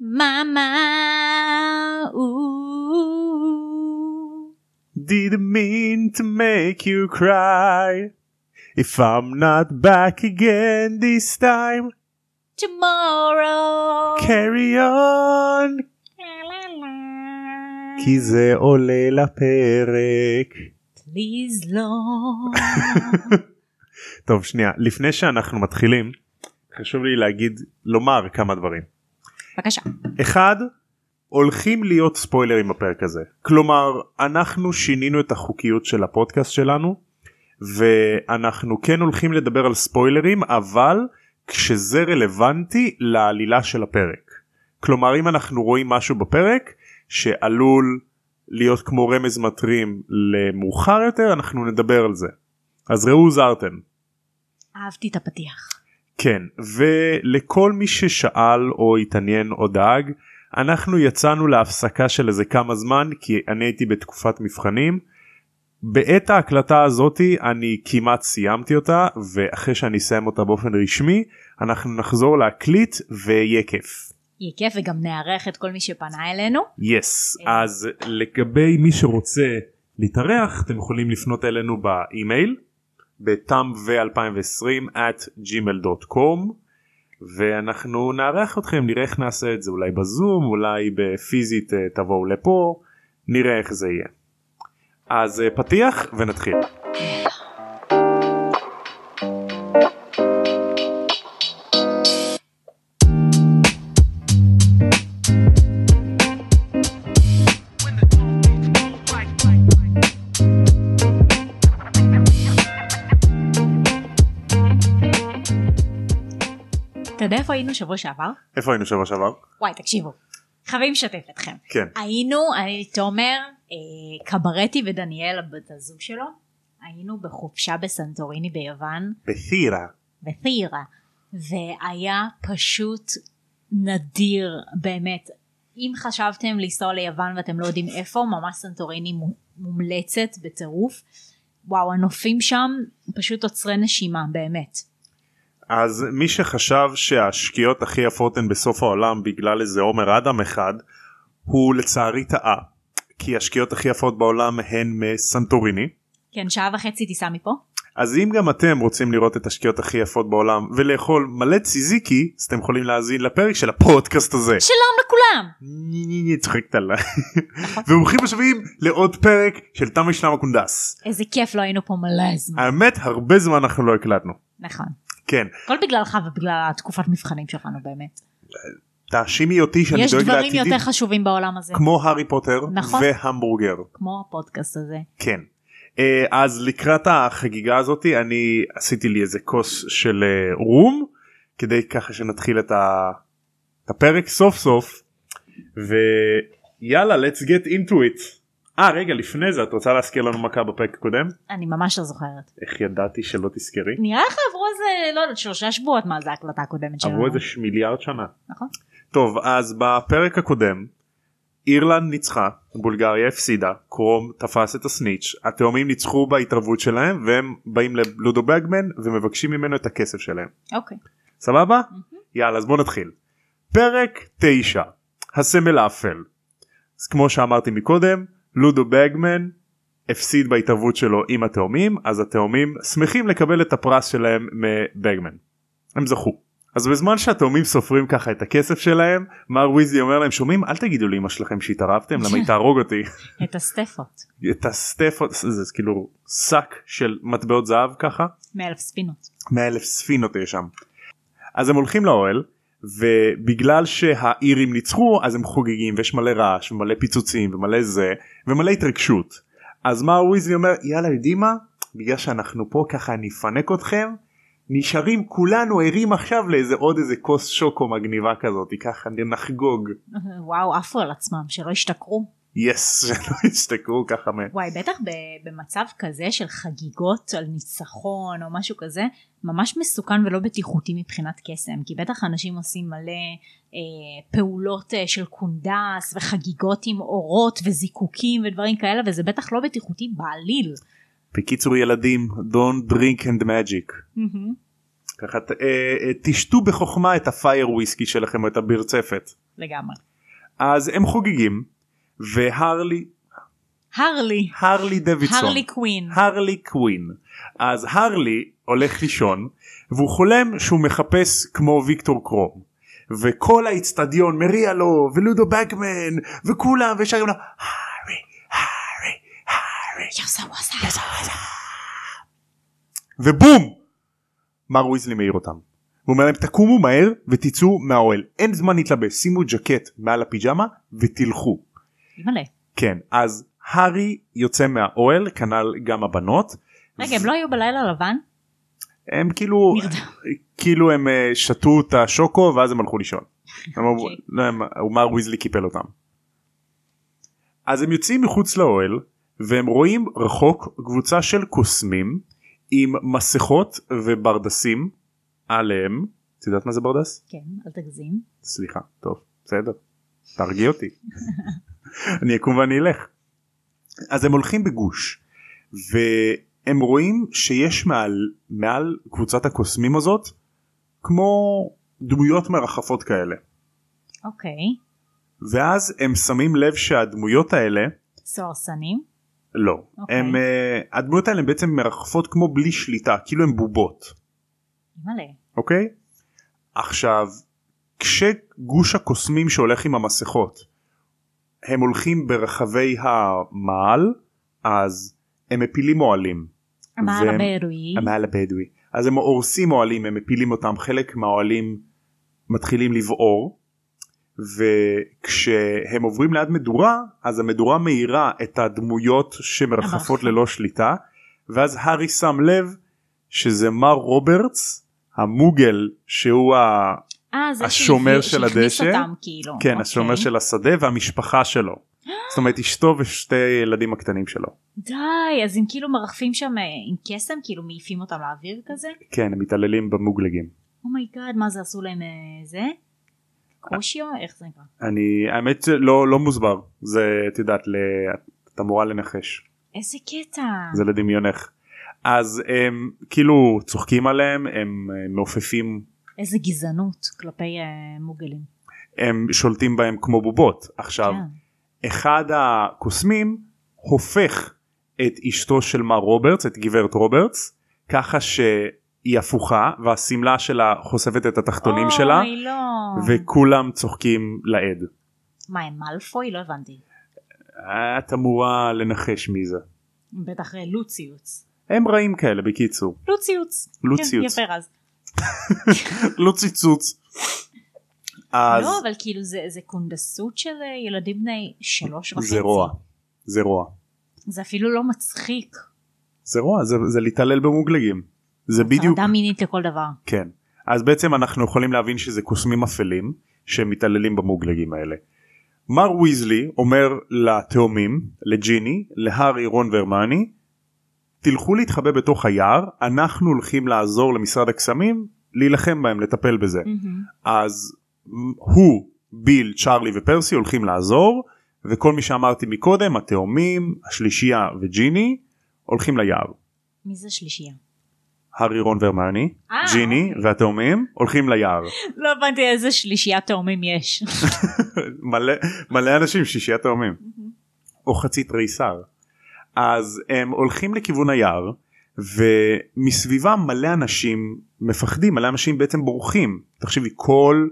Mama, ooh. Didn't mean to make you cry. If I'm not back again this time, Tomorrow. carry on. כי זה עולה לפרק. Please לא. טוב שנייה לפני שאנחנו מתחילים חשוב לי להגיד לומר כמה דברים. בבקשה. אחד הולכים להיות ספוילרים בפרק הזה כלומר אנחנו שינינו את החוקיות של הפודקאסט שלנו ואנחנו כן הולכים לדבר על ספוילרים אבל כשזה רלוונטי לעלילה של הפרק. כלומר אם אנחנו רואים משהו בפרק שעלול להיות כמו רמז מטרים למאוחר יותר אנחנו נדבר על זה. אז ראו זרתם. אהבתי את הפתיח. כן ולכל מי ששאל או התעניין או דאג אנחנו יצאנו להפסקה של איזה כמה זמן כי אני הייתי בתקופת מבחנים. בעת ההקלטה הזאתי אני כמעט סיימתי אותה ואחרי שאני אסיים אותה באופן רשמי אנחנו נחזור להקליט ויהיה כיף. יהיה כיף וגם נארח את כל מי שפנה אלינו. יס yes. אז לגבי מי שרוצה להתארח אתם יכולים לפנות אלינו באימייל בתם ו2020 at gmail.com ואנחנו נארח אתכם נראה איך נעשה את זה אולי בזום אולי בפיזית אה, תבואו לפה נראה איך זה יהיה. אז אה, פתיח ונתחיל. היינו שבוע שעבר? איפה היינו שבוע שעבר? וואי תקשיבו. חייבים לשתף אתכם. כן. היינו, אני תומר, אה, קברטי ודניאל הבת הזוג שלו, היינו בחופשה בסנטוריני ביוון, בתירה. בתירה, והיה פשוט נדיר באמת. אם חשבתם לנסוע ליוון ואתם לא יודעים איפה, ממש סנטוריני מו- מומלצת בטירוף. וואו, הנופים שם פשוט עוצרי נשימה, באמת. אז מי שחשב שהשקיעות הכי יפות הן בסוף העולם בגלל איזה עומר אדם אחד הוא לצערי טעה כי השקיעות הכי יפות בעולם הן מסנטוריני כן, שעה וחצי טיסה מפה. אז אם גם אתם רוצים לראות את השקיעות הכי יפות בעולם ולאכול מלא ציזיקי אז אתם יכולים להאזין לפרק של הפודקאסט הזה. שלום לכולם! ני, ני, ני, צוחקת עליי. וברוכים השבים לעוד פרק של תם ושלמה קונדס. איזה כיף לא היינו פה מלא זמן. האמת הרבה זמן אנחנו לא הקלטנו. נכון. כן הכל בגללך ובגלל התקופת מבחנים שלנו באמת. תאשימי אותי שאני יש דואג דברים לעתידי יותר חשובים בעולם הזה. כמו הארי פוטר נכון. והמבורגר. כמו הפודקאסט הזה. כן. אה, אז לקראת החגיגה הזאתי אני עשיתי לי איזה כוס של אה, רום כדי ככה שנתחיל את הפרק סוף סוף ויאללה let's get into it. אה רגע לפני זה את רוצה להזכיר לנו מה קרה בפרק הקודם? אני ממש לא זוכרת. איך ידעתי שלא תזכרי? נראה לך עברו איזה, לא יודעת, שלושה שבועות מאז ההקלטה הקודמת שלנו. עברו איזה מיליארד שנה. נכון. טוב אז בפרק הקודם אירלנד ניצחה בולגריה הפסידה קרום תפס את הסניץ' התאומים ניצחו בהתערבות שלהם והם באים ללודו בגמן ומבקשים ממנו את הכסף שלהם אוקיי. סבבה? יאללה אז בוא נתחיל. פרק 9 הסמל האפל. אז כמו שאמרתי מקודם לודו בגמן הפסיד בהתערבות שלו עם התאומים אז התאומים שמחים לקבל את הפרס שלהם מבגמן. הם זכו. אז בזמן שהתאומים סופרים ככה את הכסף שלהם מר ויזלי אומר להם שומעים אל תגידו לאמא שלכם שהתערבתם למה היא תהרוג אותי. את הסטפות. את הסטפות זה, כאילו שק של מטבעות זהב ככה מאלף ספינות. 100 אלף ספינות יש שם. אז הם הולכים לאוהל ובגלל שהאירים ניצחו אז הם חוגגים ויש מלא רעש ומלא פיצוצים ומלא זה ומלא התרגשות. אז מה וויזלי אומר יאללה יודעים מה בגלל שאנחנו פה ככה אני אפנק אתכם נשארים כולנו ערים עכשיו לאיזה עוד איזה כוס שוקו מגניבה כזאת ככה נחגוג. וואו, עפו על עצמם, שלא ישתכרו. יס שלא ישתכרו ככה. וואי, בטח במצב כזה של חגיגות על ניצחון או משהו כזה, ממש מסוכן ולא בטיחותי מבחינת קסם, כי בטח אנשים עושים מלא אה, פעולות אה, של קונדס וחגיגות עם אורות וזיקוקים ודברים כאלה, וזה בטח לא בטיחותי בעליל. בקיצור ילדים don't drink and magic. מהמם. ככה אה, אה, תשתו בחוכמה את הפייר וויסקי שלכם או את הברצפת. לגמרי. אז הם חוגגים והרלי הרלי. הרלי דוידסון הרלי קווין. הרלי קווין אז הרלי הולך לישון והוא חולם שהוא מחפש כמו ויקטור קרום וכל האיצטדיון מריע לו ולודו בגמן וכולם ושרים לו הארי הארי הארי. ובום מר ויזלי מעיר אותם. הוא אומר להם תקומו מהר ותצאו מהאוהל אין זמן להתלבש שימו ג'קט מעל הפיג'מה ותלכו. אימא'לה. כן אז הארי יוצא מהאוהל כנ"ל גם הבנות. רגע הם לא היו בלילה לבן? הם כאילו. כאילו הם אה, שתו את השוקו ואז הם הלכו לישון. אוקיי. לא, מר ויזלי קיפל אותם. אז הם יוצאים מחוץ לאוהל והם רואים רחוק קבוצה של קוסמים עם מסכות וברדסים עליהם. את יודעת מה זה ברדס? כן, אל תגזים. סליחה טוב בסדר תרגיע אותי אני אקום ואני אלך. אז הם הולכים בגוש והם רואים שיש מעל מעל קבוצת הקוסמים הזאת כמו דמויות מרחפות כאלה אוקיי. ואז הם שמים לב שהדמויות האלה סוהרסנים. לא אוקיי. הם אה, הדמויות האלה בעצם מרחפות כמו בלי שליטה כאילו הם בובות אימא'לה. אוקיי? עכשיו כשגוש הקוסמים שהולך עם המסכות הם הולכים ברחבי המעל אז הם מפילים אוהלים. המעל והם- הבדואי. המעל הבדואי. אז הם הורסים אוהלים הם מפילים אותם חלק מהאוהלים מתחילים לבעור וכשהם עוברים ליד מדורה אז המדורה מאירה את הדמויות שמרחפות. ללא שליטה ואז הארי שם לב שזה מר רוברטס המוגל שהוא ה... אה, השומר של הדשא? אותם כאילו. כן אוקיי. השומר של השדה והמשפחה שלו. זאת אומרת אשתו ושתי ילדים הקטנים שלו. די, אז הם כאילו מרחפים שם אה, עם קסם, כאילו מעיפים אותם לאוויר כזה? כן הם מתעללים במוגלגים. oh my god, מה זה עשו להם אה, זה? קושיו? איך זה נקרא? אני האמת שלא לא מוסבר זה את יודעת ל... את אמורה לנחש איזה קטע. זה לדמיונך. אז הם כאילו צוחקים עליהם הם אה, מעופפים איזה גזענות כלפי מוגלים. הם שולטים בהם כמו בובות עכשיו כן. אחד הקוסמים הופך את אשתו של מר רוברטס את גברת רוברטס ככה שהיא הפוכה והשמלה שלה חושפת את התחתונים שלה אוי, לא. וכולם צוחקים לעד. מה, הם מאלפוי? לא הבנתי. את אמורה לנחש מי זה. בטח אה, לוציוץ. הם רעים כאלה בקיצור. לוציוץ. לוציוץ. יפה רז. לא ציצוץ. אז לא, אבל כאילו זה זה קונדסות של אה, ילדים בני שלוש וחצי. זה רוע. זה רוע. זה אפילו לא מצחיק. זה רוע זה, זה להתעלל במוגלגים. זה בדיוק הטרדה מינית לכל דבר. כן. אז בעצם אנחנו יכולים להבין שזה קוסמים אפלים שמתעללים במוגלגים האלה. מר ויזלי אומר לתאומים לג'יני להארי רון והרמני תלכו להתחבא בתוך היער אנחנו הולכים לעזור למשרד הקסמים להילחם בהם לטפל בזה. מהמם. אז הוא ביל צ'ארלי ופרסי הולכים לעזור וכל מי שאמרתי מקודם התאומים השלישייה וג'יני הולכים ליער. מי זה שלישייה? הארי רון והרמני אה, ג'יני אוקיי. והתאומים הולכים ליער. לא הבנתי איזה שלישיית תאומים יש. מלא מלא אנשים שישיית תאומים או חצי תריסר. אז הם הולכים לכיוון היער ומסביבם מלא אנשים מפחדים מלא אנשים בעצם בורחים תחשבי כל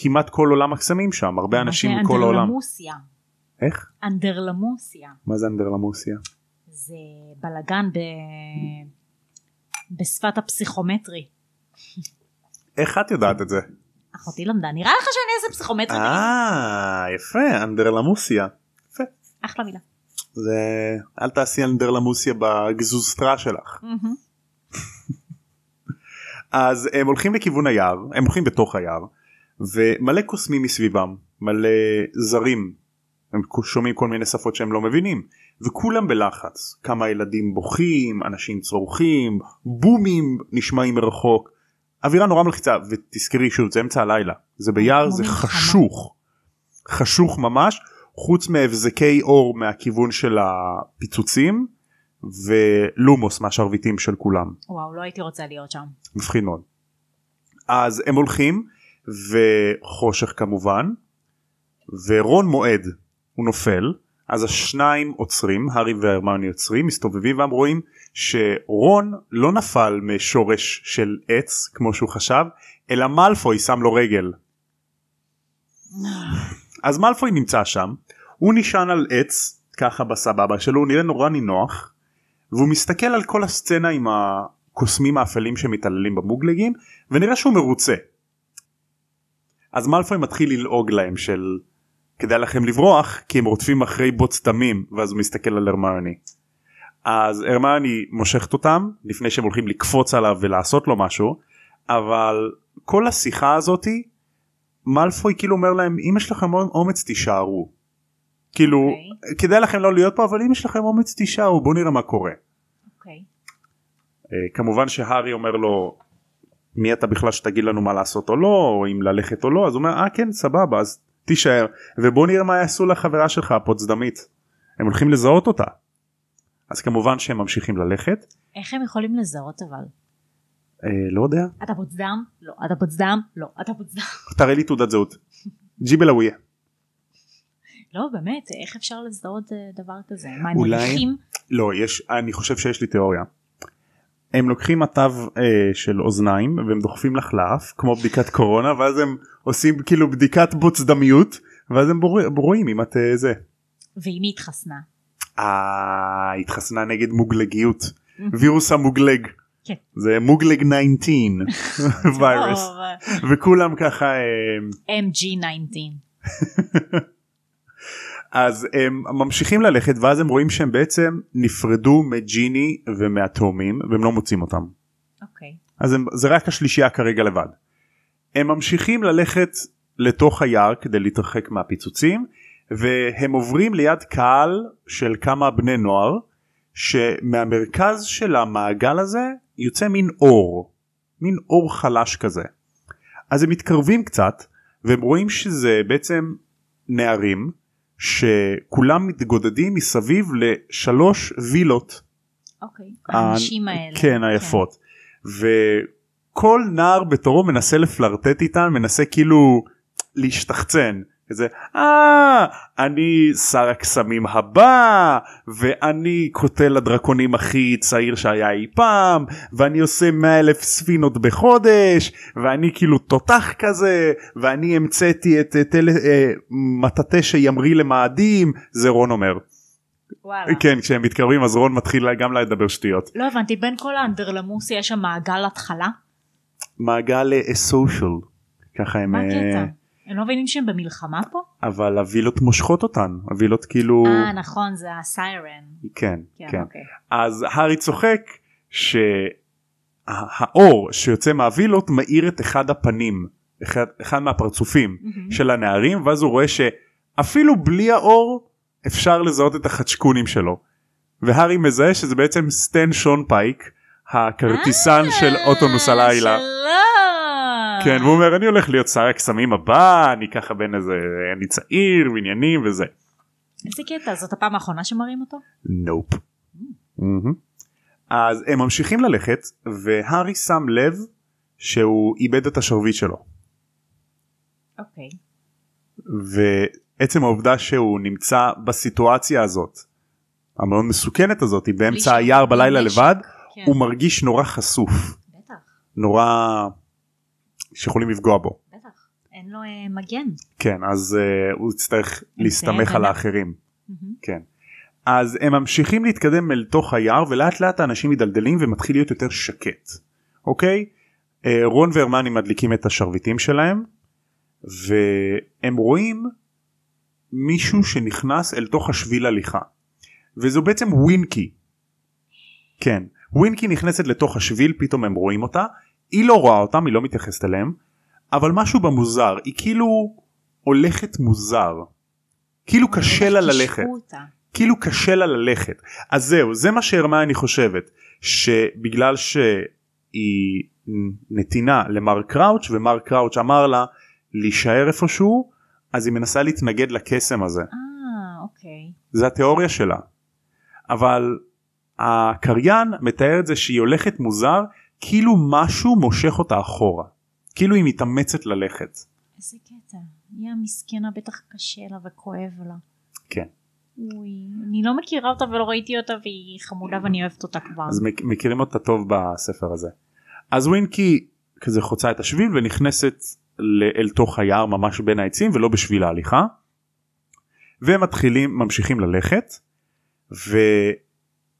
כמעט כל עולם הקסמים שם הרבה אנשים מכל העולם. אנדרלמוסיה. איך? אנדרלמוסיה. מה זה אנדרלמוסיה? זה בלאגן ב... בשפת הפסיכומטרי. איך את יודעת את זה? אחותי למדה. נראה לך שאני אעשה פסיכומטרי? אה יפה אנדרלמוסיה. יפה. אחלה מילה. זה אל תעשי אנדרלמוסיה בגזוסטרה שלך. אז הם הולכים לכיוון היער הם הולכים בתוך היער ומלא קוסמים מסביבם מלא זרים הם שומעים כל מיני שפות שהם לא מבינים וכולם בלחץ כמה ילדים בוכים אנשים צורכים בומים נשמעים מרחוק אווירה נורא מלחיצה ותזכרי שוב זה אמצע הלילה זה ביער זה. חשוך חשוך ממש חוץ מהבזקי אור מהכיוון של הפיצוצים ולומוס מהשרביטים של כולם וואו, לא הייתי רוצה להיות שם. מפחיד מאוד. אז הם הולכים וחושך כמובן ורון מועד הוא נופל אז השניים עוצרים הארי והרמני עוצרים מסתובבים והם רואים שרון לא נפל משורש של עץ כמו שהוא חשב אלא מאלפוי שם לו רגל. אז מאלפוי נמצא שם הוא נשען על עץ ככה בסבבה שלו הוא נראה נורא נינוח והוא מסתכל על כל הסצנה עם הקוסמים האפלים שמתעללים במוגלגים ונראה שהוא מרוצה. אז מאלפוי מתחיל ללעוג להם של כדאי לכם לברוח כי הם רודפים אחרי בוץ דמים ואז הוא מסתכל על הרמני. אז הרמני מושכת אותם לפני שהם הולכים לקפוץ עליו ולעשות לו משהו אבל כל השיחה הזאתי מאלפוי כאילו אומר להם אם יש לכם אומץ תישארו. כאילו אוקיי. okay. כדאי לכם לא להיות פה אבל אם יש לכם אומץ תישארו בוא נראה מה קורה. אוקיי. Uh, כמובן שהארי אומר לו מי אתה בכלל שתגיד לנו מה לעשות או לא או אם ללכת או לא אז הוא אומר אה כן סבבה אז תישאר ובוא נראה מה יעשו לחברה שלך הפוצדמית הם הולכים לזהות אותה. אז כמובן שהם ממשיכים ללכת איך הם יכולים לזהות אבל? אה, לא יודע אתה פוצדם? לא. אתה פוצדם? לא. אתה פוצדם? תראה לי תעודת זהות. ג'יבלאוויה. לא באמת איך אפשר לזהות אה, דבר כזה? מה הם אולי- מריחים? לא יש אני חושב שיש לי תיאוריה. הם לוקחים מטב אה, של אוזניים והם דוחפים לך לאף כמו בדיקת קורונה ואז הם עושים כאילו בדיקת בוצדמיות ואז הם בור... רואים אם את אה, זה. ואם היא התחסנה? אה, התחסנה נגד מוגלגיות וירוס המוגלג כן. זה מוגלג 19 וירוס וכולם ככה אה, MG19. אז הם ממשיכים ללכת ואז הם רואים שהם בעצם נפרדו מג'יני ומהתאומים והם לא מוצאים אותם אוקיי. אז הם, זה רק השלישייה כרגע לבד. הם ממשיכים ללכת לתוך היער כדי להתרחק מהפיצוצים והם עוברים ליד קהל של כמה בני נוער שמהמרכז של המעגל הזה יוצא מין אור מין אור חלש כזה. אז הם מתקרבים קצת והם רואים שזה בעצם נערים שכולם מתגודדים מסביב לשלוש וילות אוקיי. האנשים האלה. כן היפות. וכל נער בתורו מנסה לפלרטט איתן מנסה כאילו להשתחצן. כזה אה אני שר הקסמים הבא ואני קוטל הדרקונים הכי צעיר שהיה אי פעם ואני עושה 100 אלף ספינות בחודש ואני כאילו תותח כזה ואני המצאתי את טל... אה, מטאטא שימריא למאדים זה רון אומר וואלה. כן כשהם מתקרבים אז רון מתחיל גם לדבר שטויות לא הבנתי בין כל האנדרלמוסי יש שם מעגל התחלה? מעגל סושיאל ככה הם מה אה, הקטע? הם לא מבינים שהם במלחמה פה? אבל הווילות מושכות אותן הווילות כאילו אה נכון זה הסיירן. כן כן כן אוקיי. אז הארי צוחק שהאור שיוצא מהווילות מאיר את אחד הפנים אחד, אחד מהפרצופים. של הנערים ואז הוא רואה שאפילו בלי האור אפשר לזהות את החדשקונים שלו והארי מזהה שזה בעצם סטן שון פייק הכרטיסן של אוטונוס הלילה. אה, שלום. כן והוא אומר אני הולך להיות שר הקסמים הבא אני ככה בין איזה אני צעיר ועניינים וזה. איזה קטע זאת הפעם האחרונה שמראים אותו? נופ. אז הם ממשיכים ללכת והארי שם לב שהוא איבד את השרביט שלו אוקיי. ועצם העובדה שהוא נמצא בסיטואציה הזאת המאוד מסוכנת הזאת באמצע היער בלילה. לבד כן. הוא מרגיש נורא חשוף נורא שיכולים לפגוע בו בטח. אין לו אה, מגן. כן אז uh, הוא יצטרך להסתמך על. האחרים. כן. אז הם ממשיכים להתקדם אל תוך היער ולאט לאט האנשים מדלדלים ומתחיל להיות יותר שקט. אוקיי? אה, רון והרמני מדליקים את השרביטים שלהם והם רואים מישהו שנכנס אל תוך השביל הליכה. וזו בעצם ווינקי. כן. ווינקי נכנסת לתוך השביל פתאום הם רואים אותה היא לא רואה אותם היא לא מתייחסת אליהם אבל משהו במוזר היא כאילו הולכת מוזר. כאילו קשה לה ללכת. אותה. כאילו קשה לה ללכת אז זהו זה מה שהרמני חושבת שבגלל שהיא נתינה למר קראוץ' ומר קראוץ' אמר לה להישאר איפשהו אז היא מנסה להתנגד לקסם הזה אה אוקיי. זה התיאוריה שלה אבל הקריין מתאר את זה שהיא הולכת מוזר כאילו משהו מושך אותה אחורה כאילו היא מתאמצת ללכת איזה קטע. היא המסכנה בטח קשה לה וכואב לה. כן. אוי, אני לא מכירה אותה ולא ראיתי אותה והיא חמודה ואני אוהבת אותה כבר. אז מכ- מכירים אותה טוב בספר הזה. אז ווינקי כזה חוצה את השביל ונכנסת אל תוך היער ממש בין העצים ולא בשביל ההליכה. והם מתחילים ממשיכים ללכת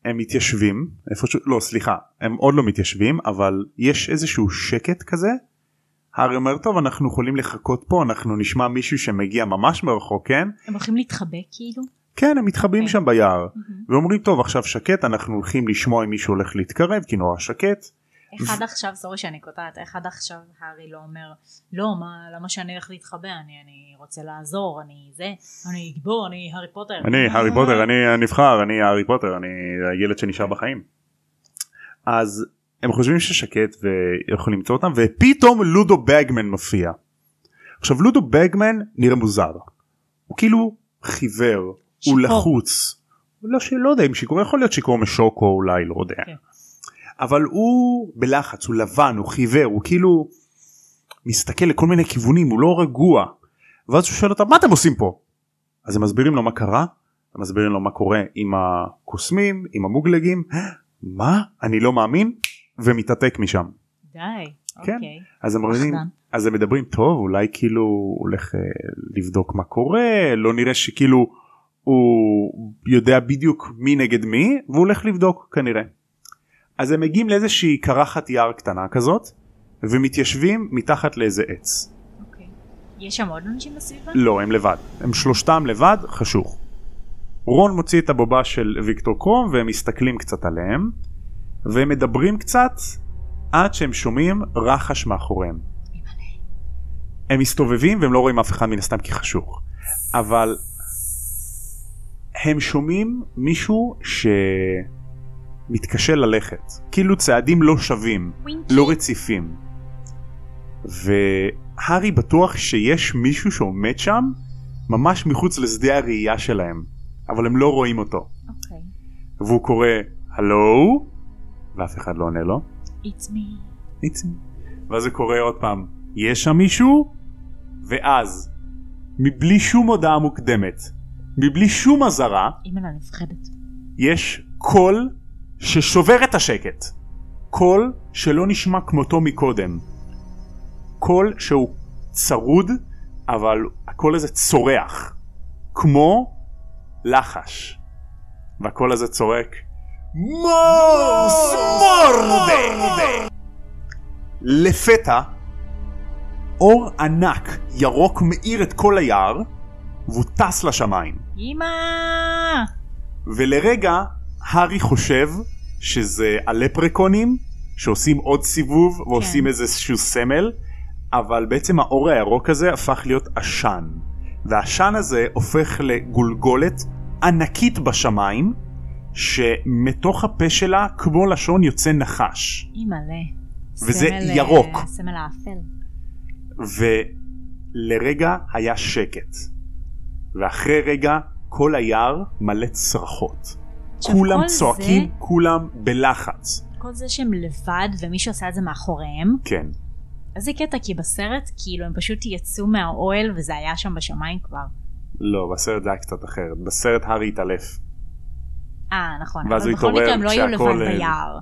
והם מתיישבים איפשהו לא סליחה הם עוד לא מתיישבים אבל יש איזשהו שקט כזה. הארי אומר טוב אנחנו יכולים לחכות פה אנחנו נשמע מישהו שמגיע ממש מרחוק כן הם הולכים להתחבא כאילו? כן הם מתחבאים אוקיי. שם ביער מהמם. ואומרים טוב עכשיו שקט אנחנו הולכים לשמוע אם מישהו הולך להתקרב כי נורא שקט איך עד עכשיו, סורי שאני קוטעת, איך עד עכשיו הארי לא אומר, לא, מה, למה שאני אלך להתחבא, אני, אני רוצה לעזור, אני זה, אני גיבור, אני הארי פוטר. אני הארי פוטר אני הנבחר אני הארי פוטר אני הילד שנשאר בחיים. אז הם חושבים ששקט ויכולים למצוא אותם ופתאום לודו בגמן מופיע. עכשיו לודו בגמן נראה מוזר. הוא כאילו חיוור הוא שיכור. לחוץ. הוא לא שלא יודע אם שיכור יכול להיות שיכור משוקו אולי לא יודע. כן. אבל הוא בלחץ הוא לבן הוא חיוור הוא כאילו מסתכל לכל מיני כיוונים הוא לא רגוע. ואז הוא שואל אותם מה אתם עושים פה? אז הם מסבירים לו מה קרה, הם מסבירים לו מה קורה עם הקוסמים, עם המוגלגים, מה? אני לא מאמין, ומתעתק משם. די, כן. אוקיי. אז הם פחדן. אז הם מדברים טוב, אולי כאילו הוא הולך אה, לבדוק מה קורה, לא נראה שכאילו הוא יודע בדיוק מי נגד מי, והוא הולך לבדוק כנראה. אז הם מגיעים לאיזושהי קרחת יער קטנה כזאת, ומתיישבים מתחת לאיזה עץ. אוקיי. יש שם עוד אנשים בסביבה? לא, הם לבד. הם שלושתם לבד, חשוך. רון מוציא את הבובה של ויקטור קרום והם מסתכלים קצת עליהם והם מדברים קצת עד שהם שומעים רחש מאחוריהם. הם מסתובבים והם לא רואים אף אחד מן הסתם כי חשוך. אבל הם שומעים מישהו שמתקשה ללכת. כאילו צעדים לא שווים, ווינקי. לא רציפים. והארי בטוח שיש מישהו שעומד שם ממש מחוץ לשדה הראייה שלהם, אבל הם לא רואים אותו. אוקיי. והוא קורא הלו, ואף אחד לא עונה לו. It's me. It's me. ואז הוא קורא עוד פעם, יש שם מישהו? ואז, מבלי שום הודעה מוקדמת, מבלי שום אזהרה, אימא'לה נפחדת. יש קול ששובר את השקט. קול שלא נשמע כמותו מקודם. קול שהוא צרוד, אבל הקול הזה צורח. כמו לחש. והקול הזה צורק מוס מורדה! לפתע אור ענק ירוק מאיר את כל היער והוא טס לשמיים. אמא! ולרגע הארי חושב שזה הלפרקונים שעושים עוד סיבוב ועושים כן. איזשהו סמל אבל בעצם האור הירוק הזה הפך להיות עשן והעשן הזה הופך לגולגולת ענקית בשמיים שמתוך הפה שלה כמו לשון יוצא נחש אימא'לה. וזה סמל, אה, ירוק. סמל האפל. ולרגע היה שקט ואחרי רגע כל היער מלא צרחות כולם צועקים זה- כולם בלחץ כל זה שהם לבד ומישהו עשה את זה מאחוריהם, כן איזה קטע כי בסרט כאילו הם פשוט יצאו מהאוהל וזה היה שם בשמיים כבר. לא בסרט זה היה קצת אחרת בסרט הארי התעלף אה נכון, ואז אבל הוא בכל התעורר מקרה הם לא היו כשהכל, לבד אה, ביער.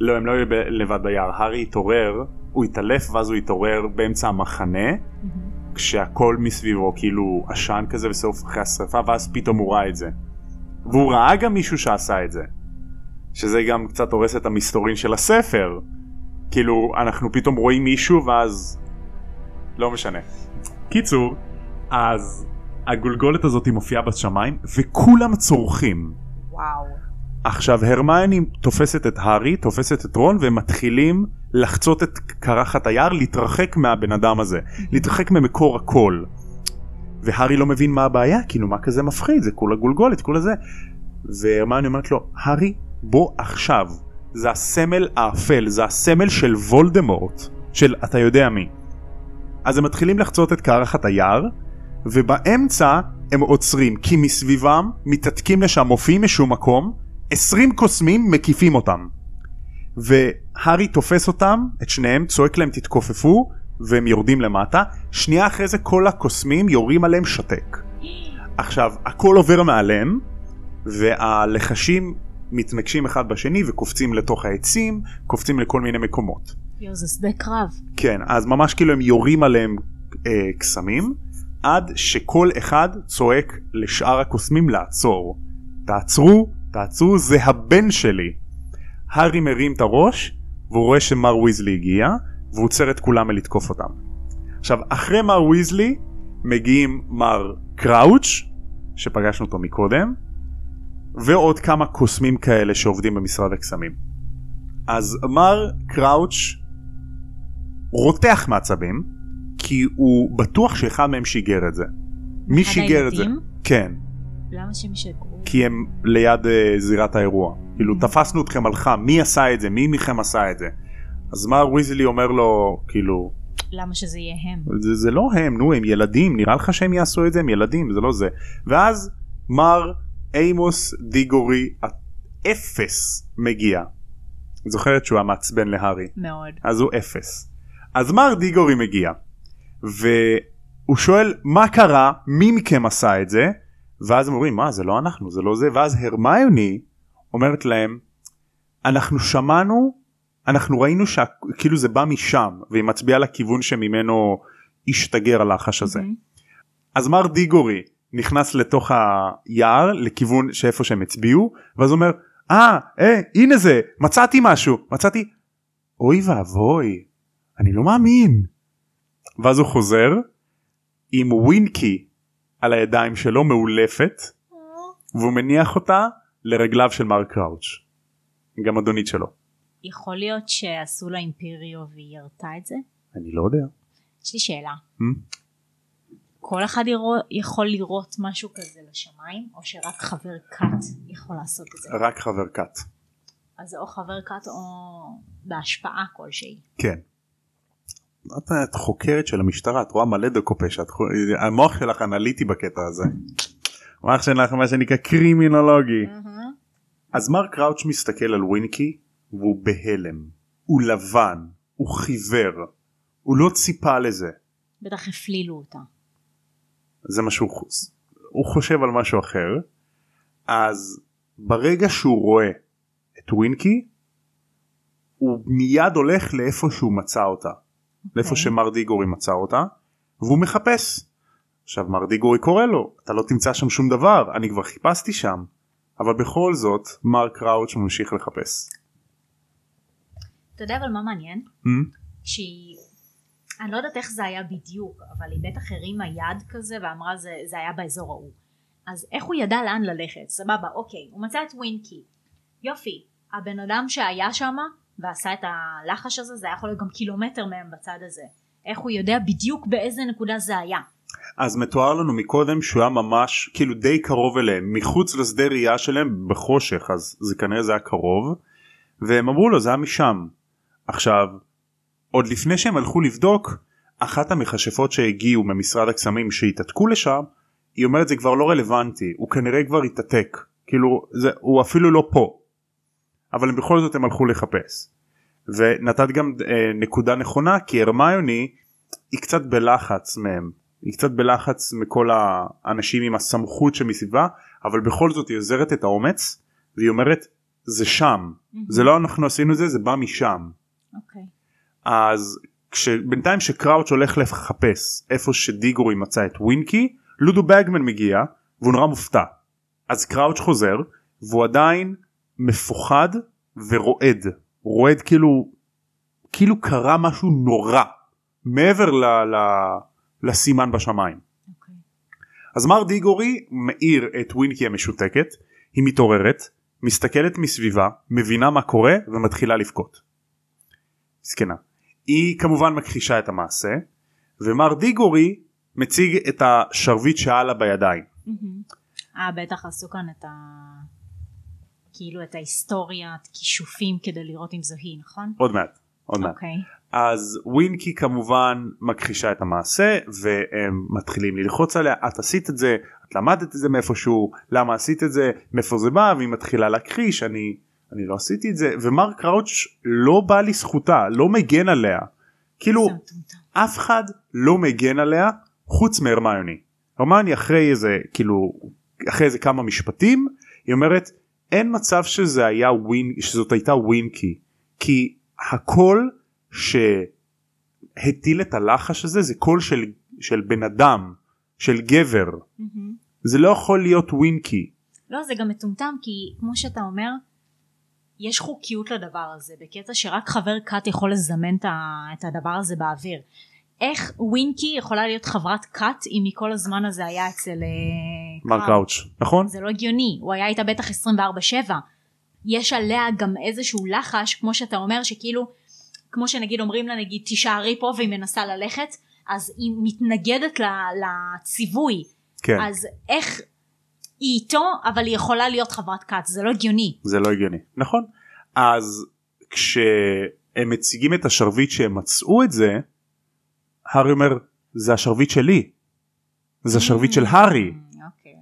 לא הם לא היו לבד ביער הארי התעורר הוא התעלף ואז הוא התעורר באמצע המחנה מהמם. כשהכל מסביבו כאילו עשן כזה בסוף אחרי השרפה ואז פתאום הוא ראה את זה. והוא ראה גם מישהו שעשה את זה. שזה גם קצת הורס את המסתורין של הספר. כאילו אנחנו פתאום רואים מישהו ואז לא משנה. קיצור אז הגולגולת הזאת מופיעה בשמיים וכולם צורכים. וואו. עכשיו הרמיוני תופסת את הארי, תופסת את רון והם מתחילים לחצות את קרחת היער, להתרחק מהבן אדם הזה, להתרחק ממקור הקול. והארי לא מבין מה הבעיה, כאילו מה כזה מפחיד, זה כולה גולגולת, כולה זה. והרמיוני אומרת לו, הארי בוא עכשיו, זה הסמל האפל, זה הסמל של וולדמורט, של אתה יודע מי. אז הם מתחילים לחצות את קרחת היער, ובאמצע הם עוצרים, כי מסביבם מתעתקים לשם מופיעים משום מקום, 20 קוסמים מקיפים אותם. והארי תופס אותם, את שניהם, צועק להם תתכופפו, והם יורדים למטה, שנייה אחרי זה כל הקוסמים יורים עליהם שתק. עכשיו, הכל עובר מעליהם, והלחשים מתנגשים אחד בשני וקופצים לתוך העצים, קופצים לכל מיני מקומות. יואו, זה שדה קרב. כן, אז ממש כאילו הם יורים עליהם אה, קסמים, עד שכל אחד צועק לשאר הקוסמים לעצור. תעצרו, תעצרו, זה הבן שלי. הארי מרים את הראש, והוא רואה שמר ויזלי הגיע, והוא עוצר את כולם מלתקוף אותם. עכשיו, אחרי מר ויזלי, מגיעים מר קראוץ', שפגשנו אותו מקודם, ועוד כמה קוסמים כאלה שעובדים במשרד הקסמים. אז מר קראוץ' רותח מעצבים, כי הוא בטוח שאחד מהם שיגר את זה. מי שיגר את זה? כן, למה שהם ישקרו? כי הם ליד uh, זירת האירוע. כאילו Mhm. תפסנו אתכם על חם, מי עשה את זה? מי מכם עשה את זה? אז מר ויזלי אומר לו, כאילו, למה שזה יהיה הם? זה, זה לא הם, נו, הם ילדים, נראה לך שהם יעשו את זה? הם ילדים, זה לא זה. ואז מר עמוס דיגורי האפס מגיע. זוכרת שהוא היה מעצבן להארי. מאוד. אז הוא אפס. אז מר דיגורי מגיע, והוא שואל מה קרה, מי מכם עשה את זה, ואז הם אומרים מה זה לא אנחנו, זה לא זה, ואז הרמיוני אומרת להם, אנחנו שמענו, אנחנו ראינו שכאילו זה בא משם, והיא מצביעה לכיוון שממנו השתגר הלחש הזה. מהמם. אז מר דיגורי נכנס לתוך היער לכיוון שאיפה שהם הצביעו ואז אומר אה אה הנה זה מצאתי משהו מצאתי אוי ואבוי אני לא מאמין ואז הוא חוזר עם ווינקי על הידיים שלו מאולפת והוא מניח אותה לרגליו של מר קראוץ' גם אדונית שלו יכול להיות שעשו לה אימפריו והיא ירתה את זה? אני לא יודע יש לי שאלה. Hmm? כל אחד ירו- יכול לראות משהו כזה לשמיים או שרק חבר כת יכול לעשות את זה? רק חבר כת אז זה או חבר כת או בהשפעה כלשהי. כן. את, את חוקרת של המשטרה את רואה מלא דוקופשט המוח שלך אנליטי בקטע הזה. המוח שלך מה שנקרא קרימינולוגי. אז מר קראוץ' מסתכל על ווינקי והוא בהלם. הוא לבן. הוא חיוור. הוא לא ציפה לזה. בטח הפלילו אותה. זה מה שהוא חוס. הוא חושב על משהו אחר. אז ברגע שהוא רואה את ווינקי הוא מיד הולך לאיפה שהוא מצא אותה. לאיפה אוקיי. שמר דיגורי מצא אותה והוא מחפש. עכשיו מר דיגורי קורא לו אתה לא תמצא שם שום דבר אני כבר חיפשתי שם אבל בכל זאת מר קראוץ' ממשיך לחפש. אתה יודע אבל מה מעניין? Hmm? שהיא אני לא יודעת איך זה היה בדיוק אבל היא בטח הרימה יד כזה ואמרה זה, זה היה באזור ההוא אז איך הוא ידע לאן ללכת סבבה אוקיי הוא מצא את ווינקי יופי הבן אדם שהיה שם ועשה את הלחש הזה זה היה יכול להיות גם קילומטר מהם בצד הזה איך הוא יודע בדיוק באיזה נקודה זה היה אז מתואר לנו מקודם שהוא היה ממש כאילו די קרוב אליהם מחוץ לשדה ראייה שלהם בחושך אז זה כנראה זה היה קרוב והם אמרו לו זה היה משם. עכשיו עוד לפני שהם הלכו לבדוק אחת המכשפות שהגיעו ממשרד הקסמים שהתעתקו לשם היא אומרת זה כבר לא רלוונטי הוא כנראה כבר התעתק. כאילו זה הוא אפילו לא פה. אבל הם בכל זאת הם הלכו לחפש. ונתת גם אה, נקודה נכונה כי הרמיוני היא קצת בלחץ מהם. היא קצת בלחץ מכל האנשים עם הסמכות שמסביבה אבל בכל זאת היא עוזרת את האומץ והיא אומרת זה שם. זה לא אנחנו עשינו את זה זה בא משם אוקיי. אז כשבינתיים שקראוץ' הולך לחפש איפה שדיגורי מצא את ווינקי לודו בגמן מגיע והוא נורא מופתע. אז קראוץ' חוזר והוא עדיין מפוחד ורועד. רועד כאילו כאילו קרה משהו נורא מעבר ל, ל, לסימן בשמיים. אוקיי. אז מר דיגורי מאיר את ווינקי המשותקת היא מתעוררת מסתכלת מסביבה מבינה מה קורה ומתחילה לבכות. זקנה. היא כמובן מכחישה את המעשה ומר דיגורי מציג את השרביט שהיה לה בידיים. אה בטח עשו כאן את ה... כאילו את ההיסטוריית כישופים כדי לראות אם זו היא נכון? עוד מעט. עוד מעט. אוקיי אז ווינקי כמובן מכחישה את המעשה והם מתחילים ללחוץ עליה את עשית את זה את למדת את זה מאיפשהו למה עשית את זה מאיפה זה בא והיא מתחילה להכחיש אני אני לא עשיתי את זה ומר קראוץ' לא בא לזכותה לא מגן עליה כאילו. אף אחד לא מגן עליה חוץ מהרמיוני. הרמיוני אחרי איזה כאילו אחרי איזה כמה משפטים היא אומרת אין מצב שזה היה ווין שזאת הייתה ווינקי כי הקול שהטיל את הלחש הזה זה קול של, של בן אדם של גבר מהמם. זה לא יכול להיות ווינקי לא זה גם מטומטם כי כמו שאתה אומר יש חוקיות לדבר הזה בקטע שרק חבר כת יכול לזמן את הדבר הזה באוויר. איך ווינקי יכולה להיות חברת כת אם מכל הזמן הזה היה אצל אה, מרק? ראוץ' נכון זה לא הגיוני הוא היה איתה בטח 24/7 יש עליה גם איזשהו לחש כמו שאתה אומר שכאילו כמו שנגיד אומרים לה נגיד תישארי פה והיא מנסה ללכת אז היא מתנגדת לציווי כן אז איך היא איתו אבל היא יכולה להיות חברת כת. זה לא הגיוני. זה לא הגיוני. נכון. אז כשהם מציגים את השרביט שהם מצאו את זה הארי אומר זה השרביט שלי. זה השרביט של הארי. אוקיי.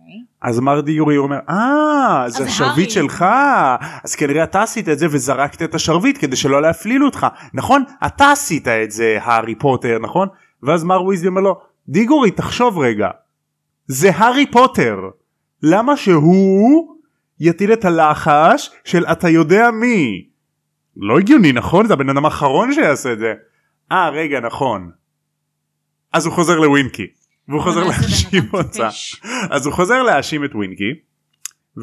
אז מר דיורי אומר אה זה השרביט. שלך. אז כנראה אתה עשית את זה וזרקת את השרביט כדי שלא להפליל אותך. נכון? אתה עשית את זה הארי פוטר נכון? ואז מר ויזלי אומר לו דיגורי תחשוב רגע. זה הארי פוטר למה שהוא יטיל את הלחש של אתה יודע מי לא הגיוני נכון? זה הבן אדם האחרון שיעשה את זה. אה רגע נכון. אז הוא חוזר לווינקי. והוא חוזר להאשים אותה. אז הוא חוזר להאשים את ווינקי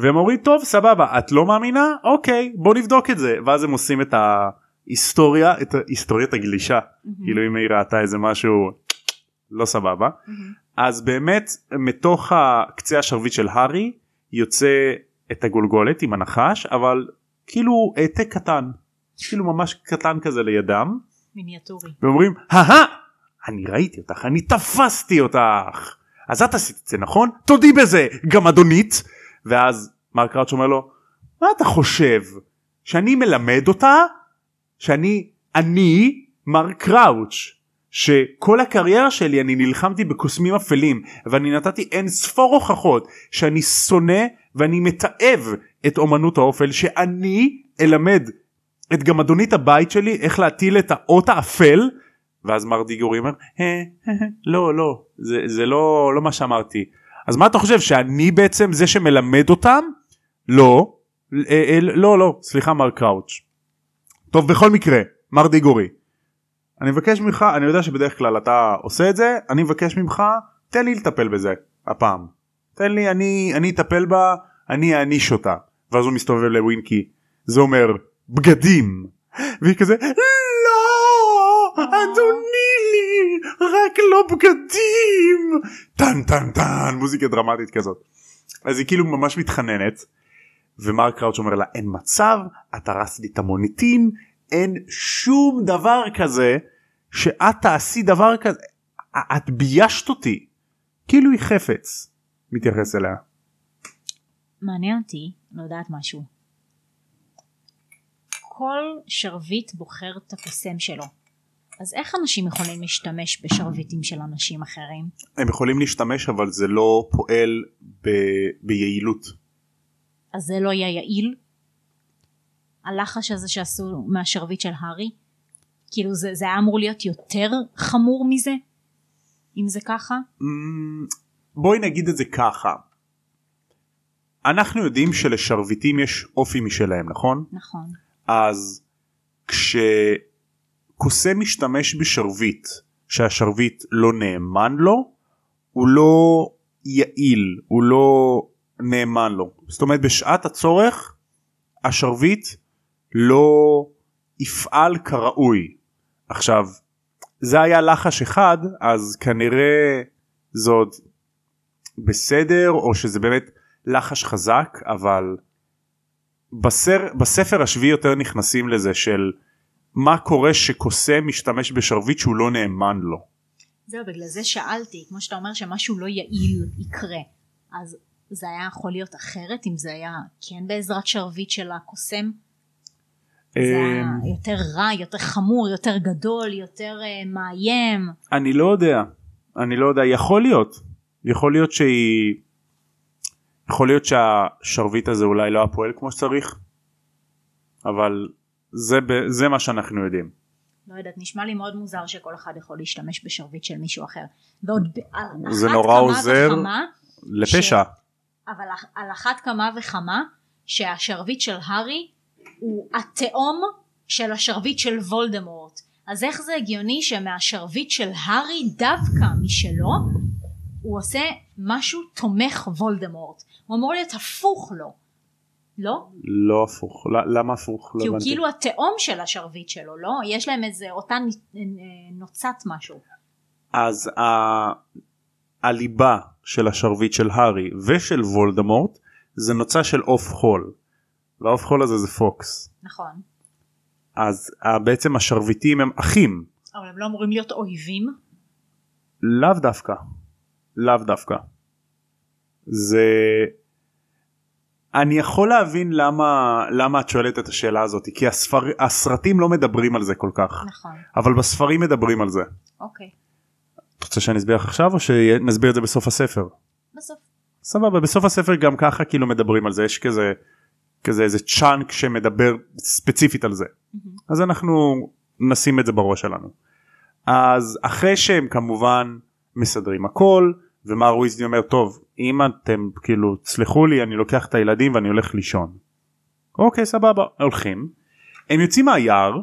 אומרים טוב סבבה את לא מאמינה? אוקיי בוא נבדוק את זה. ואז הם עושים את ההיסטוריה את היסטוריית הגלישה. כאילו אם היא ראתה איזה משהו לא סבבה. אז באמת מתוך ה- קצה השרביט של הארי יוצא את הגולגולת עם הנחש אבל כאילו העתק קטן. כאילו ממש קטן כזה לידם. מיניאטורי. ואומרים הא אני ראיתי אותך אני תפסתי אותך. אז את עשית את זה נכון? תודי בזה גם אדונית. ואז מרק ראוץ' אומר לו מה אתה חושב? שאני מלמד אותה? שאני אני מרק ראוץ' שכל הקריירה שלי אני נלחמתי בקוסמים אפלים ואני נתתי אין ספור הוכחות שאני שונא ואני מתעב את אומנות האופל שאני אלמד את גמדונית הבית שלי איך להטיל את האות האפל ואז מר דיגורי אומר "אה, אה, אה, לא לא זה, זה לא לא מה שאמרתי. אז מה אתה חושב שאני בעצם זה שמלמד אותם? לא. לא לא סליחה מר קראוץ' טוב בכל מקרה מר דיגורי אני מבקש ממך אני יודע שבדרך כלל אתה עושה את זה אני מבקש ממך תן לי לטפל בזה הפעם. תן לי אני אני אטפל בה אני אעניש אותה. ואז הוא מסתובב לווינקי זה אומר בגדים. והיא כזה לא אדוני לי רק לא בגדים. טן טן טן מוזיקה דרמטית כזאת. אז היא כאילו ממש מתחננת ומרק קראוץ' אומר לה אין מצב את הרסת לי את המוניטין אין שום דבר כזה שאת תעשי דבר כזה. את ביישת אותי. כאילו היא חפץ מתייחס אליה. מעניין אותי לא יודעת משהו. כל שרביט בוחר את הקוסם שלו. אז איך אנשים יכולים להשתמש בשרביטים של אנשים אחרים? הם יכולים להשתמש אבל זה לא פועל ב... ביעילות. אז זה לא יהיה יעיל? הלחש הזה שעשו מהשרביט של הארי? כאילו זה, זה היה אמור להיות יותר חמור מזה? אם זה ככה? אמ, בואי נגיד את זה ככה אנחנו יודעים שלשרביטים יש אופי משלהם נכון נכון. אז כשקוסם משתמש בשרביט שהשרביט לא נאמן לו הוא לא יעיל הוא לא נאמן לו זאת אומרת בשעת הצורך השרביט לא יפעל כראוי עכשיו זה היה לחש אחד אז כנראה זה עוד בסדר או שזה באמת לחש חזק אבל בסר, בספר השביעי יותר נכנסים לזה של מה קורה שקוסם משתמש בשרביט שהוא לא נאמן לו. זהו בגלל זה שאלתי כמו שאתה אומר שמשהו לא יעיל יקרה אז זה היה יכול להיות אחרת אם זה היה כן בעזרת שרביט של הקוסם? זה היה אמ, יותר רע יותר חמור יותר גדול יותר uh, מאיים אני לא יודע אני לא יודע יכול להיות יכול להיות שהיא יכול להיות שהשרביט הזה אולי לא היה פועל כמו שצריך אבל זה זה מה שאנחנו יודעים. לא יודעת, נשמע לי מאוד מוזר שכל אחד יכול להשתמש בשרביט של מישהו אחר. ועוד על זה נורא כמה עוזר. לפשע. אבל אח- על אחת כמה וכמה שהשרביט של הארי הוא התאום של השרביט של וולדמורט. אז איך זה הגיוני שמהשרביט של הארי דווקא משלו הוא עושה משהו תומך וולדמורט. הוא אמור להיות הפוך לו. לא? לא הפוך. למה הפוך? לא כי הוא הבנתי. כאילו התאום של השרביט שלו, לא? יש להם איזה אותה נוצת משהו. אז ה... הליבה של השרביט של הארי ושל וולדמורט זה נוצה של עוף חול. והעוף חול הזה זה פוקס. נכון. אז ה- בעצם השרביטים הם אחים. אבל הם לא אמורים להיות אויבים? לאו דווקא. לאו דווקא. זה... אני יכול להבין למה למה את שואלת את השאלה הזאת כי הספר... הסרטים לא מדברים על זה כל כך נכון. אבל בספרים מדברים על זה. אוקיי. את רוצה שאני אסביר לך עכשיו או שנסביר את זה בסוף הספר? בסוף. סבבה בסוף הספר גם ככה כאילו מדברים על זה יש כזה כזה איזה צ'אנק שמדבר ספציפית על זה מהמם. אז אנחנו נשים את זה בראש שלנו. אז אחרי שהם כמובן מסדרים הכל ומר ויזלי אומר טוב אם אתם כאילו תסלחו לי אני לוקח את הילדים ואני הולך לישון. אוקיי סבבה הולכים. הם יוצאים מהיער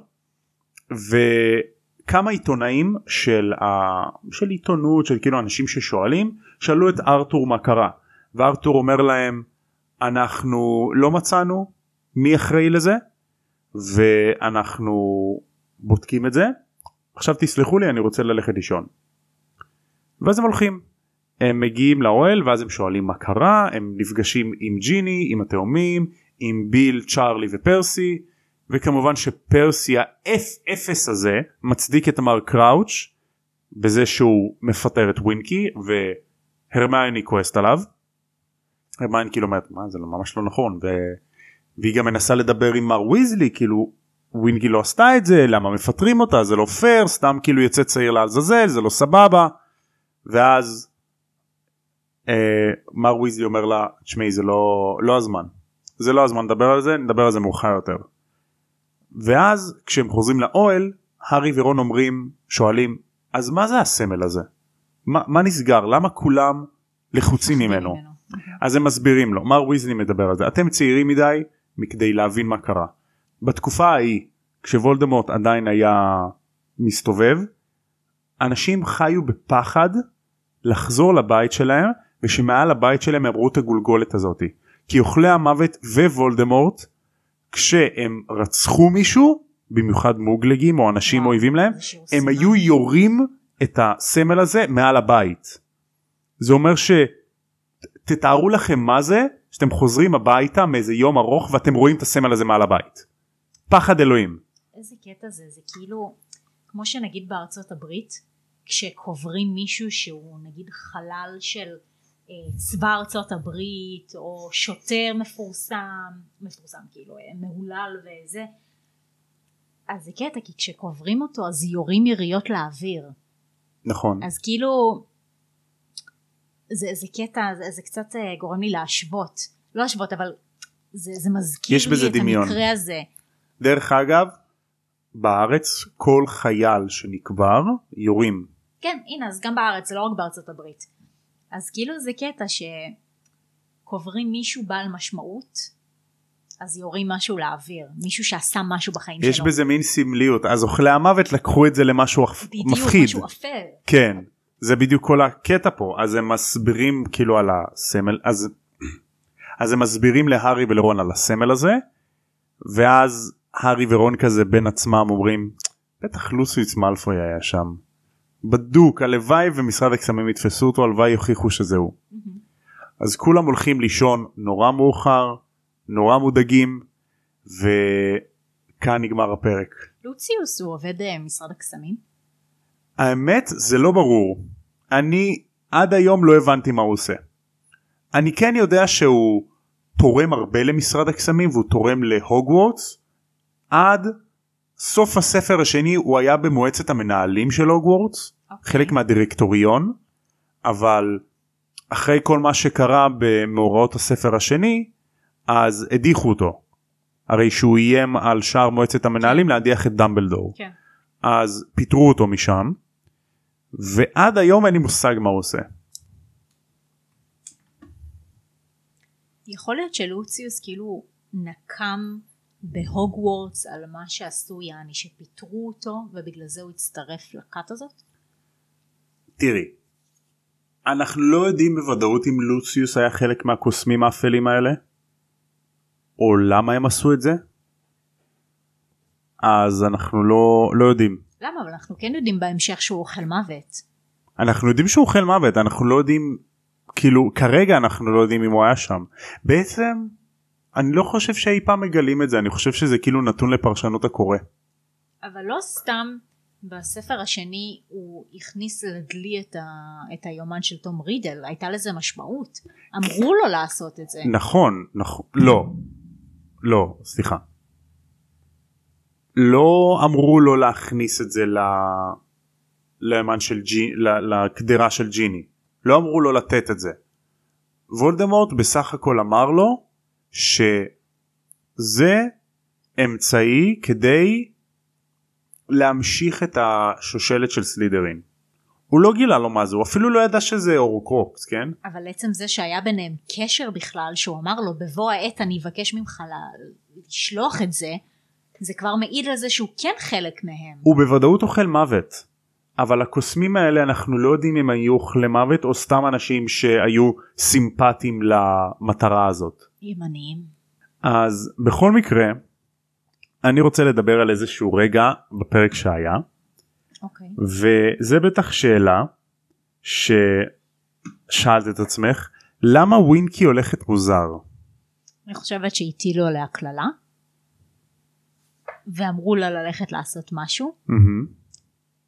וכמה עיתונאים של, ה... של עיתונות של כאילו אנשים ששואלים שאלו את ארתור מה קרה וארתור אומר להם אנחנו לא מצאנו מי אחראי לזה ואנחנו בודקים את זה עכשיו תסלחו לי אני רוצה ללכת לישון. ואז הם הולכים הם מגיעים לאוהל ואז הם שואלים מה קרה הם נפגשים עם ג'יני עם התאומים עם ביל צ'ארלי ופרסי וכמובן שפרסי האף-אפס הזה מצדיק את מר קראוץ' בזה שהוא מפטר את ווינקי והרמיוני כועסת עליו. הרמיוני כאילו אומרת מה זה לא- ממש לא נכון ו... והיא גם מנסה לדבר עם מר ויזלי כאילו ווינגי לא עשתה את זה למה מפטרים אותה? זה לא פייר סתם כאילו יוצא צעיר לעזאזל זה לא סבבה ואז אה, מר ויזלי אומר לה תשמעי זה לא לא הזמן זה לא הזמן לדבר על זה נדבר על זה מאוחר יותר. ואז כשהם חוזרים לאוהל הארי ורון אומרים שואלים אז מה זה הסמל הזה? מה, מה נסגר? למה כולם לחוצים ממנו אז הם מסבירים לו מר ויזלי מדבר על זה אתם צעירים מדי מכדי להבין מה קרה. בתקופה ההיא כשוולדמורט עדיין היה מסתובב אנשים חיו בפחד לחזור לבית שלהם ושמעל הבית שלהם הם ראו את הגולגולת הזאתי כי אוכלי המוות ווולדמורט כשהם רצחו מישהו במיוחד מוגלגים או אנשים וואו, אויבים להם הם. היו יורים את הסמל הזה מעל הבית. זה אומר ש... תתארו לכם מה זה שאתם חוזרים הביתה מאיזה יום ארוך ואתם רואים את הסמל הזה מעל הבית. פחד אלוהים. איזה קטע זה, זה כאילו, כמו שנגיד בארצות הברית, כשקוברים מישהו שהוא נגיד חלל של אה, צבא ארצות הברית, או שוטר מפורסם, מפורסם כאילו, אה, מהולל וזה, אז זה קטע, כי כשקוברים אותו אז יורים יריות לאוויר. נכון. אז כאילו, זה, זה קטע, זה, זה קצת אה, גורם לי להשוות. לא להשוות, אבל זה, זה מזכיר יש לי את דמיון. המקרה הזה. דרך אגב בארץ כל חייל שנקבר יורים. כן, הנה, אז גם בארץ, לא רק בארצות הברית. אז כאילו זה קטע שקוברים מישהו בעל משמעות, אז יורים משהו לאוויר, מישהו שעשה משהו בחיים יש שלו. בזה מין סמליות אז אוכלי המוות לקחו את זה למשהו בדיוק, מפחיד. משהו אפל. כן זה בדיוק כל הקטע פה אז הם מסבירים כאילו על הסמל אז אז הם מסבירים להארי ולרון על הסמל הזה ואז הארי ורון כזה בין עצמם אומרים בטח לוסיוס מאלפוי היה שם. בדוק הלוואי ומשרד הקסמים יתפסו אותו הלוואי יוכיחו שזה הוא. מהמם. אז כולם הולכים לישון נורא מאוחר נורא מודאגים וכאן נגמר הפרק. לוציוס הוא עובד אה, משרד הקסמים? האמת זה לא ברור אני עד היום לא הבנתי מה הוא עושה. אני כן יודע שהוא תורם הרבה למשרד הקסמים והוא תורם להוגוורטס עד סוף הספר השני הוא היה במועצת המנהלים של הוגוורטס אוקיי. חלק מהדירקטוריון אבל אחרי כל מה שקרה במאורעות הספר השני אז הדיחו אותו. הרי שהוא איים על שאר מועצת המנהלים להדיח את דמבלדור. כן. אז פיטרו אותו משם ועד היום אין לי מושג מה הוא עושה. יכול להיות שלוציוס כאילו נקם בהוגוורטס על מה שעשו יעני שפיטרו אותו ובגלל זה הוא הצטרף לכת הזאת? תראי, אנחנו לא יודעים בוודאות אם לוציוס היה חלק מהקוסמים האפלים האלה או למה הם עשו את זה אז אנחנו לא, לא יודעים. למה? אבל אנחנו כן יודעים בהמשך שהוא אוכל מוות. אנחנו יודעים שהוא אוכל מוות אנחנו לא יודעים כאילו כרגע אנחנו לא יודעים אם הוא היה שם בעצם אני לא חושב שאי פעם מגלים את זה אני חושב שזה כאילו נתון לפרשנות הקורא. אבל לא סתם בספר השני הוא הכניס לדלי את, ה, את היומן של תום רידל הייתה לזה משמעות אמרו לו לעשות את זה נכון נכון לא לא סליחה לא אמרו לו להכניס את זה ל... ליומן של ג'י... לקדרה של ג'יני לא אמרו לו לתת את זה. וולדמורט בסך הכל אמר לו שזה אמצעי כדי להמשיך את השושלת של סלידרין. הוא לא גילה לו מה זה, הוא אפילו לא ידע שזה אורוקרוקס, כן? אבל עצם זה שהיה ביניהם קשר בכלל, שהוא אמר לו בבוא העת אני אבקש ממך לשלוח את זה, זה כבר מעיד על זה שהוא כן חלק מהם. הוא בוודאות אוכל מוות. אבל הקוסמים האלה אנחנו לא יודעים אם היו אוכלי מוות או סתם אנשים שהיו סימפטיים למטרה הזאת. ימניים. אז בכל מקרה אני רוצה לדבר על איזשהו רגע בפרק שהיה. אוקיי. וזה בטח שאלה ששאלת את עצמך למה ווינקי הולכת מוזר. אני חושבת שהטילו עליה קללה ואמרו לה ללכת לעשות משהו. Mm-hmm.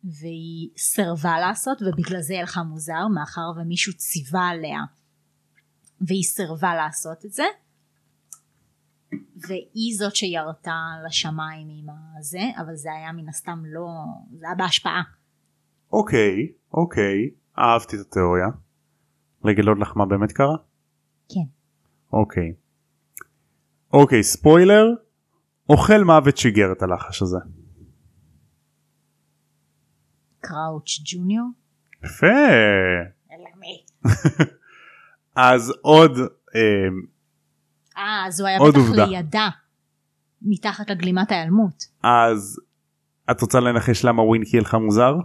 והיא סירבה לעשות ובגלל זה הלכה מוזר מאחר ומישהו ציווה עליה והיא סירבה לעשות את זה והיא זאת שירתה לשמיים עם הזה אבל זה היה מן הסתם לא זה היה בהשפעה. אוקיי אוקיי אהבתי את התיאוריה. לגלות לך מה באמת קרה? כן. אוקיי. אוקיי ספוילר אוכל מוות שיגר את הלחש הזה. קראוץ' ג'וניור. יפה. אז עוד אה, אה אז הוא היה בטח עובדה. לידה מתחת לגלימת ההיעלמות. אז את רוצה לנחש למה ווינקי הלכה מוזר?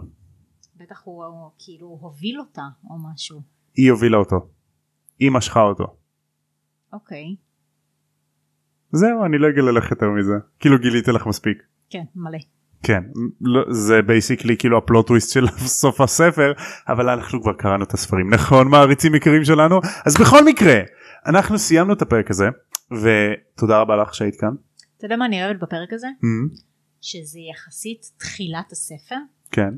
בטח הוא, הוא כאילו הוביל אותה או משהו. היא הובילה אותו. היא משכה אותו. אוקיי. זהו אני לא אגלה לך יותר מזה. כאילו גיליתי לך מספיק. כן מלא. כן לא, זה basically כאילו ה plot twist של סוף הספר אבל אנחנו כבר קראנו את הספרים נכון מעריצים יקרים שלנו אז בכל מקרה אנחנו סיימנו את הפרק הזה ותודה רבה לך שהיית כאן. אתה יודע מה אני אוהבת בפרק הזה? Mm, שזה יחסית תחילת הספר כן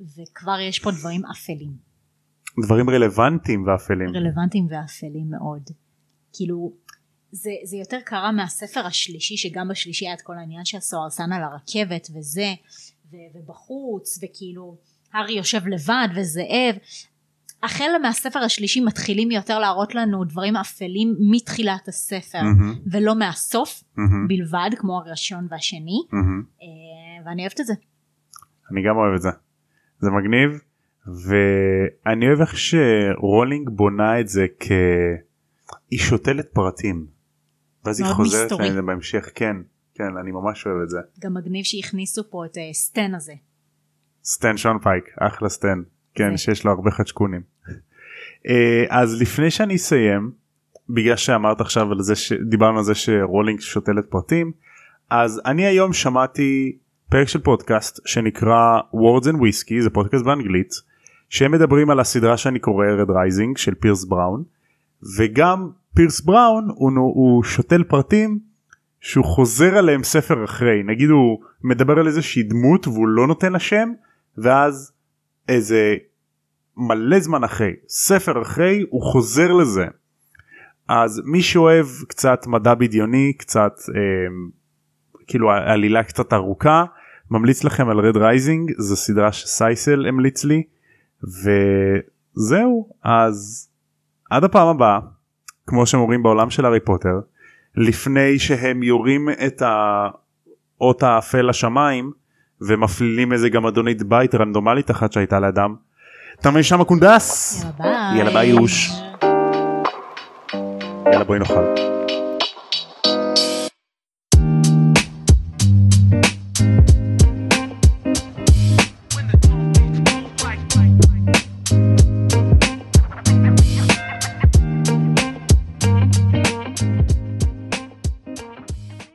וכבר יש פה דברים אפלים. דברים רלוונטיים ואפלים. רלוונטיים ואפלים מאוד. כאילו זה, זה יותר קרה מהספר השלישי שגם בשלישי היה את כל העניין של הסוהרסן על הרכבת וזה ו, ובחוץ וכאילו הארי יושב לבד וזאב החל מהספר השלישי מתחילים יותר להראות לנו דברים אפלים מתחילת הספר מהמם, ולא מהסוף מהמם, בלבד כמו הראשון והשני. אה, ואני אוהבת את זה. אני גם אוהב את זה. זה מגניב ואני אוהב איך שרולינג בונה את זה כ... היא שותלת פרטים. ואז היא חוזרת. לזה בהמשך כן כן אני ממש אוהב את זה. גם מגניב שהכניסו פה את אה, סטן הזה. סטן שאנפייק אחלה סטן כן. שיש לו הרבה חצ'קונים. אה, אז לפני שאני אסיים בגלל שאמרת עכשיו על זה שדיברנו על זה שרולינג שותלת פרטים אז אני היום שמעתי פרק של פודקאסט שנקרא words and whiskey זה פודקאסט באנגלית שהם מדברים על הסדרה שאני קורא Red Rising של פירס בראון וגם פירס בראון הוא, הוא שותל פרטים שהוא חוזר עליהם ספר אחרי. נגיד הוא מדבר על איזושהי דמות והוא לא נותן לה שם ואז איזה מלא זמן אחרי ספר אחרי הוא חוזר לזה. אז מי שאוהב קצת מדע בדיוני קצת אה, כאילו עלילה קצת ארוכה ממליץ לכם על Red Rising זו סדרה שסייסל המליץ לי וזהו אז עד הפעם הבאה כמו שהם אומרים בעולם של הארי פוטר לפני שהם יורים את האות האפל לשמיים ומפלילים איזה גמדונית בית רנדומלית אחת שהייתה לאדם. תם מעשה הקונדס יאללה ביי. יאללה ביי. יאללה בואי נאכל.